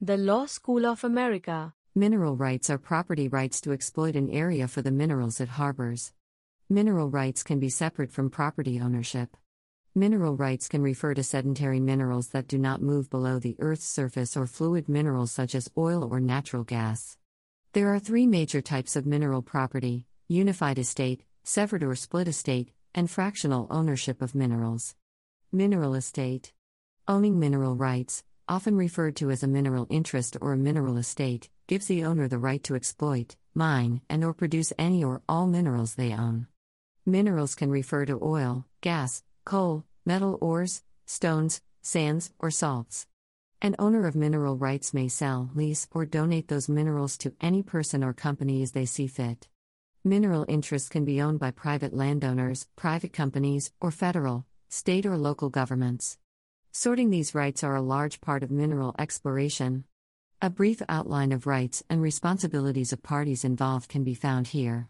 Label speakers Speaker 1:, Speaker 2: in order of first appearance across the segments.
Speaker 1: The Law School of America.
Speaker 2: Mineral rights are property rights to exploit an area for the minerals it harbors. Mineral rights can be separate from property ownership. Mineral rights can refer to sedentary minerals that do not move below the Earth's surface or fluid minerals such as oil or natural gas. There are three major types of mineral property unified estate, severed or split estate, and fractional ownership of minerals. Mineral estate. Owning mineral rights, often referred to as a mineral interest or a mineral estate, gives the owner the right to exploit, mine, and or produce any or all minerals they own. Minerals can refer to oil, gas, coal, metal ores, stones, sands, or salts. An owner of mineral rights may sell, lease, or donate those minerals to any person or company as they see fit. Mineral interests can be owned by private landowners, private companies, or federal, state, or local governments. Sorting these rights are a large part of mineral exploration. A brief outline of rights and responsibilities of parties involved can be found here.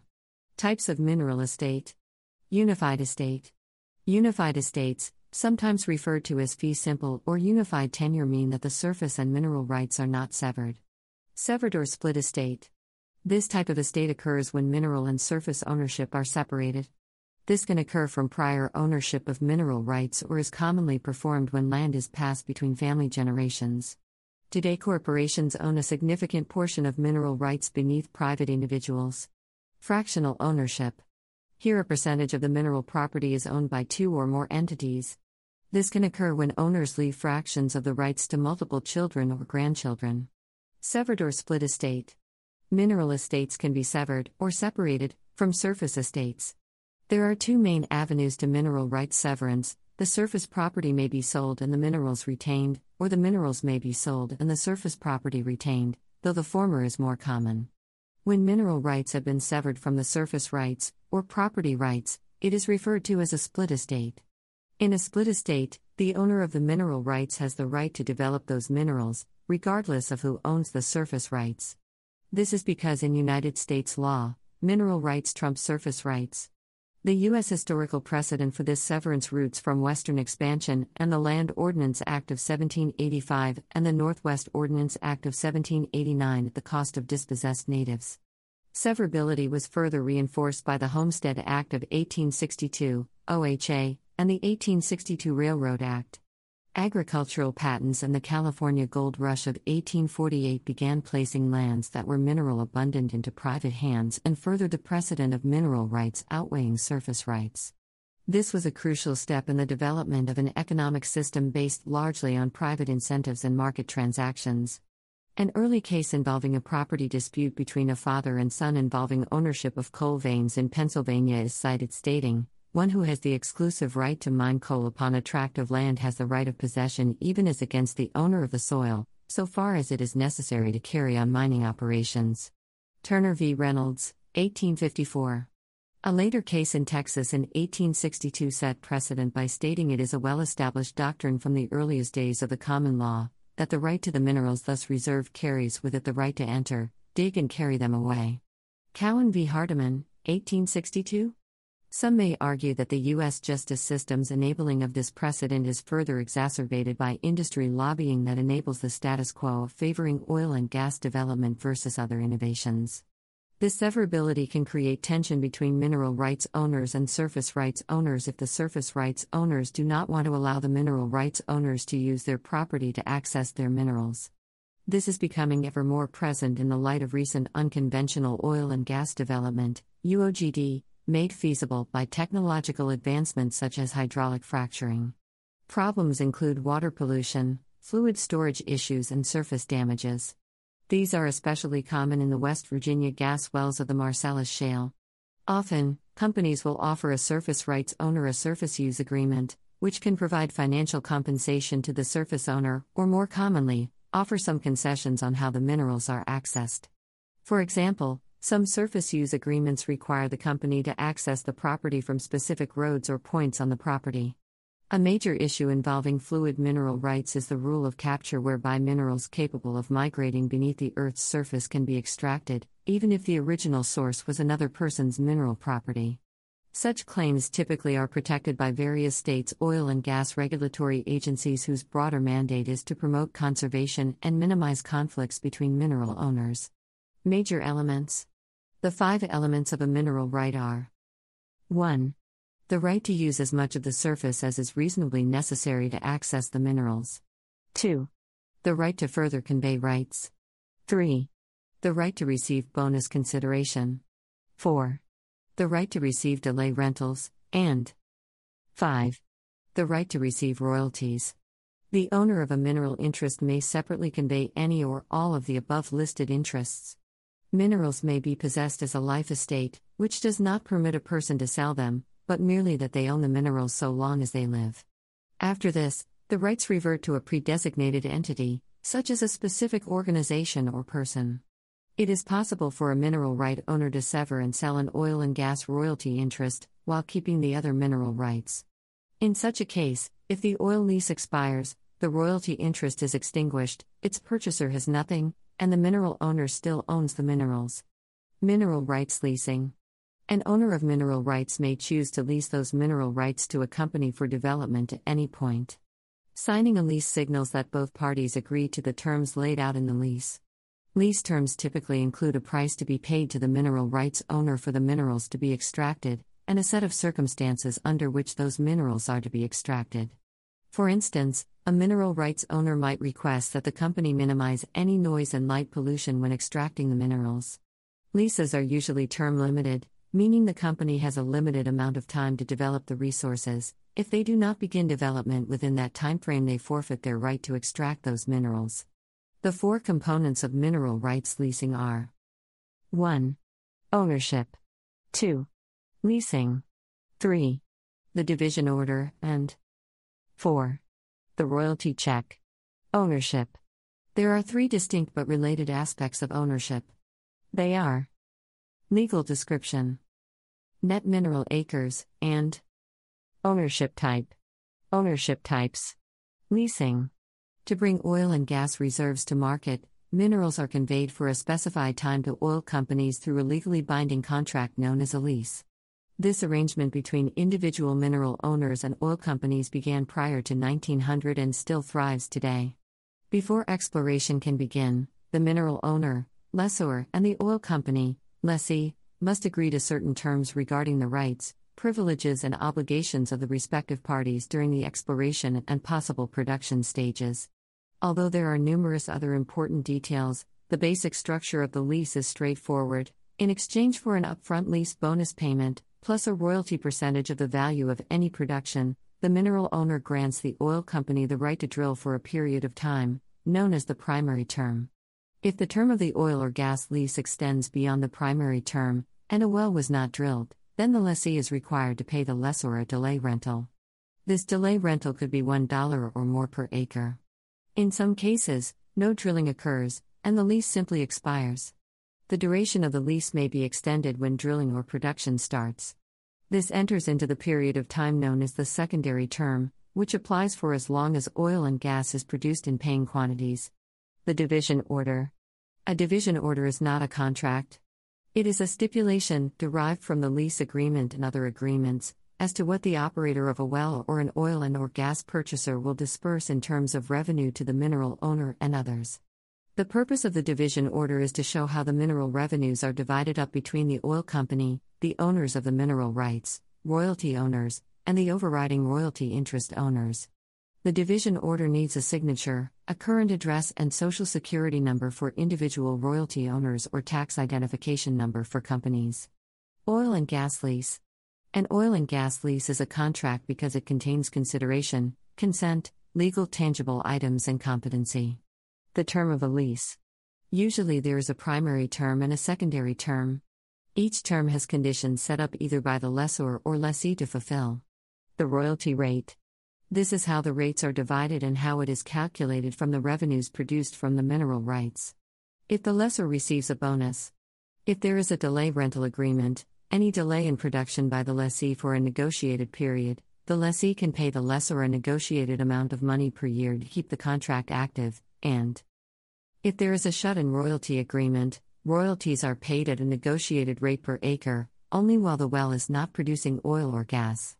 Speaker 2: Types of mineral estate Unified estate. Unified estates, sometimes referred to as fee simple or unified tenure, mean that the surface and mineral rights are not severed. Severed or split estate. This type of estate occurs when mineral and surface ownership are separated. This can occur from prior ownership of mineral rights or is commonly performed when land is passed between family generations. Today, corporations own a significant portion of mineral rights beneath private individuals. Fractional ownership. Here, a percentage of the mineral property is owned by two or more entities. This can occur when owners leave fractions of the rights to multiple children or grandchildren. Severed or split estate. Mineral estates can be severed, or separated, from surface estates. There are two main avenues to mineral rights severance the surface property may be sold and the minerals retained, or the minerals may be sold and the surface property retained, though the former is more common. When mineral rights have been severed from the surface rights, or property rights, it is referred to as a split estate. In a split estate, the owner of the mineral rights has the right to develop those minerals, regardless of who owns the surface rights. This is because in United States law, mineral rights trump surface rights. The U.S. historical precedent for this severance roots from Western expansion and the Land Ordinance Act of 1785 and the Northwest Ordinance Act of 1789 at the cost of dispossessed natives. Severability was further reinforced by the Homestead Act of 1862, OHA, and the 1862 Railroad Act. Agricultural patents and the California gold rush of 1848 began placing lands that were mineral abundant into private hands and furthered the precedent of mineral rights outweighing surface rights. This was a crucial step in the development of an economic system based largely on private incentives and market transactions. An early case involving a property dispute between a father and son involving ownership of coal veins in Pennsylvania is cited stating, one who has the exclusive right to mine coal upon a tract of land has the right of possession even as against the owner of the soil, so far as it is necessary to carry on mining operations. Turner v. Reynolds, 1854. A later case in Texas in 1862 set precedent by stating it is a well established doctrine from the earliest days of the common law that the right to the minerals thus reserved carries with it the right to enter, dig, and carry them away. Cowan v. Hardeman, 1862. Some may argue that the U.S. justice system's enabling of this precedent is further exacerbated by industry lobbying that enables the status quo of favoring oil and gas development versus other innovations. This severability can create tension between mineral rights owners and surface rights owners if the surface rights owners do not want to allow the mineral rights owners to use their property to access their minerals. This is becoming ever more present in the light of recent unconventional oil and gas development, UOGD, made feasible by technological advancements such as hydraulic fracturing. Problems include water pollution, fluid storage issues, and surface damages. These are especially common in the West Virginia gas wells of the Marcellus Shale. Often, companies will offer a surface rights owner a surface use agreement, which can provide financial compensation to the surface owner, or more commonly, offer some concessions on how the minerals are accessed. For example, some surface use agreements require the company to access the property from specific roads or points on the property. A major issue involving fluid mineral rights is the rule of capture, whereby minerals capable of migrating beneath the Earth's surface can be extracted, even if the original source was another person's mineral property. Such claims typically are protected by various states' oil and gas regulatory agencies whose broader mandate is to promote conservation and minimize conflicts between mineral owners. Major elements The five elements of a mineral right are 1. The right to use as much of the surface as is reasonably necessary to access the minerals. 2. The right to further convey rights. 3. The right to receive bonus consideration. 4 the right to receive delay rentals, and 5. The right to receive royalties. The owner of a mineral interest may separately convey any or all of the above listed interests. Minerals may be possessed as a life estate, which does not permit a person to sell them, but merely that they own the minerals so long as they live. After this, the rights revert to a pre designated entity, such as a specific organization or person. It is possible for a mineral right owner to sever and sell an oil and gas royalty interest, while keeping the other mineral rights. In such a case, if the oil lease expires, the royalty interest is extinguished, its purchaser has nothing, and the mineral owner still owns the minerals. Mineral rights leasing. An owner of mineral rights may choose to lease those mineral rights to a company for development at any point. Signing a lease signals that both parties agree to the terms laid out in the lease. Lease terms typically include a price to be paid to the mineral rights owner for the minerals to be extracted, and a set of circumstances under which those minerals are to be extracted. For instance, a mineral rights owner might request that the company minimize any noise and light pollution when extracting the minerals. Leases are usually term limited, meaning the company has a limited amount of time to develop the resources. If they do not begin development within that timeframe, they forfeit their right to extract those minerals. The four components of mineral rights leasing are 1. Ownership, 2. Leasing, 3. The division order, and 4. The royalty check. Ownership. There are three distinct but related aspects of ownership. They are legal description, net mineral acres, and ownership type. Ownership types. Leasing. To bring oil and gas reserves to market, minerals are conveyed for a specified time to oil companies through a legally binding contract known as a lease. This arrangement between individual mineral owners and oil companies began prior to 1900 and still thrives today. Before exploration can begin, the mineral owner, lessor, and the oil company, lessee, must agree to certain terms regarding the rights, privileges, and obligations of the respective parties during the exploration and possible production stages. Although there are numerous other important details, the basic structure of the lease is straightforward. In exchange for an upfront lease bonus payment, plus a royalty percentage of the value of any production, the mineral owner grants the oil company the right to drill for a period of time, known as the primary term. If the term of the oil or gas lease extends beyond the primary term, and a well was not drilled, then the lessee is required to pay the lessor a delay rental. This delay rental could be $1 or more per acre. In some cases, no drilling occurs, and the lease simply expires. The duration of the lease may be extended when drilling or production starts. This enters into the period of time known as the secondary term, which applies for as long as oil and gas is produced in paying quantities. The division order. A division order is not a contract. It is a stipulation, derived from the lease agreement and other agreements, as to what the operator of a well or an oil and or gas purchaser will disperse in terms of revenue to the mineral owner and others. The purpose of the division order is to show how the mineral revenues are divided up between the oil company, the owners of the mineral rights, royalty owners, and the overriding royalty interest owners. The division order needs a signature, a current address, and social security number for individual royalty owners or tax identification number for companies. Oil and gas lease. An oil and gas lease is a contract because it contains consideration, consent, legal tangible items, and competency. The term of a lease. Usually there is a primary term and a secondary term. Each term has conditions set up either by the lessor or lessee to fulfill. The royalty rate. This is how the rates are divided and how it is calculated from the revenues produced from the mineral rights. If the lessor receives a bonus. If there is a delay rental agreement, any delay in production by the lessee for a negotiated period, the lessee can pay the lessor a negotiated amount of money per year to keep the contract active, and if there is a shut in royalty agreement, royalties are paid at a negotiated rate per acre, only while the well is not producing oil or gas.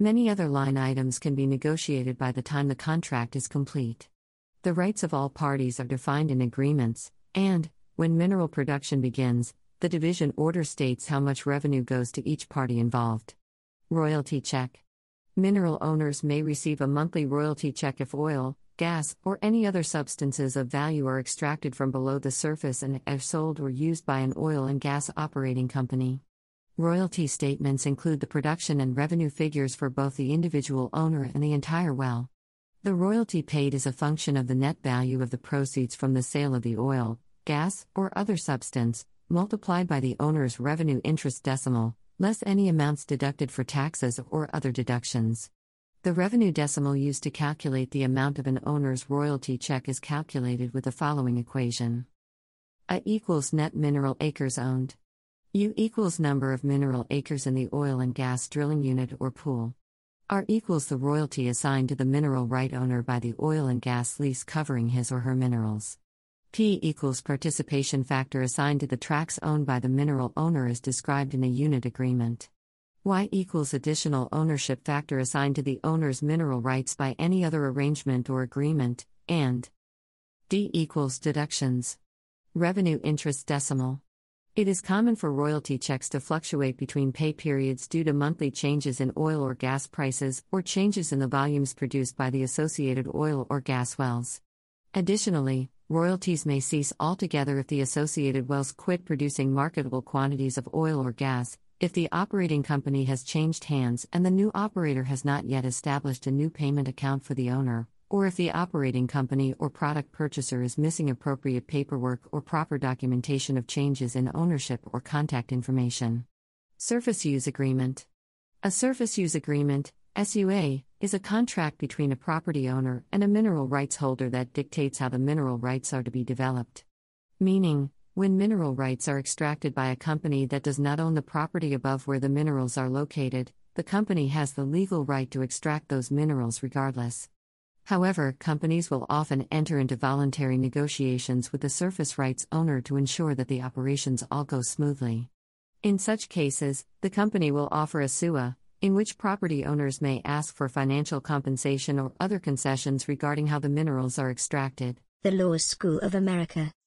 Speaker 2: Many other line items can be negotiated by the time the contract is complete. The rights of all parties are defined in agreements, and, when mineral production begins, the division order states how much revenue goes to each party involved. Royalty check. Mineral owners may receive a monthly royalty check if oil, gas, or any other substances of value are extracted from below the surface and are sold or used by an oil and gas operating company. Royalty statements include the production and revenue figures for both the individual owner and the entire well. The royalty paid is a function of the net value of the proceeds from the sale of the oil, gas, or other substance, multiplied by the owner's revenue interest decimal, less any amounts deducted for taxes or other deductions. The revenue decimal used to calculate the amount of an owner's royalty check is calculated with the following equation A equals net mineral acres owned. U equals number of mineral acres in the oil and gas drilling unit or pool. R equals the royalty assigned to the mineral right owner by the oil and gas lease covering his or her minerals. P equals participation factor assigned to the tracts owned by the mineral owner as described in a unit agreement. Y equals additional ownership factor assigned to the owner's mineral rights by any other arrangement or agreement, and D equals deductions. Revenue interest decimal. It is common for royalty checks to fluctuate between pay periods due to monthly changes in oil or gas prices or changes in the volumes produced by the associated oil or gas wells. Additionally, royalties may cease altogether if the associated wells quit producing marketable quantities of oil or gas, if the operating company has changed hands and the new operator has not yet established a new payment account for the owner, or if the operating company or product purchaser is missing appropriate paperwork or proper documentation of changes in ownership or contact information. Surface Use Agreement A surface use agreement, SUA, is a contract between a property owner and a mineral rights holder that dictates how the mineral rights are to be developed. Meaning, when mineral rights are extracted by a company that does not own the property above where the minerals are located, the company has the legal right to extract those minerals regardless. However, companies will often enter into voluntary negotiations with the surface rights owner to ensure that the operations all go smoothly. In such cases, the company will offer a SUA, in which property owners may ask for financial compensation or other concessions regarding how the minerals are extracted.
Speaker 3: The Law School of America.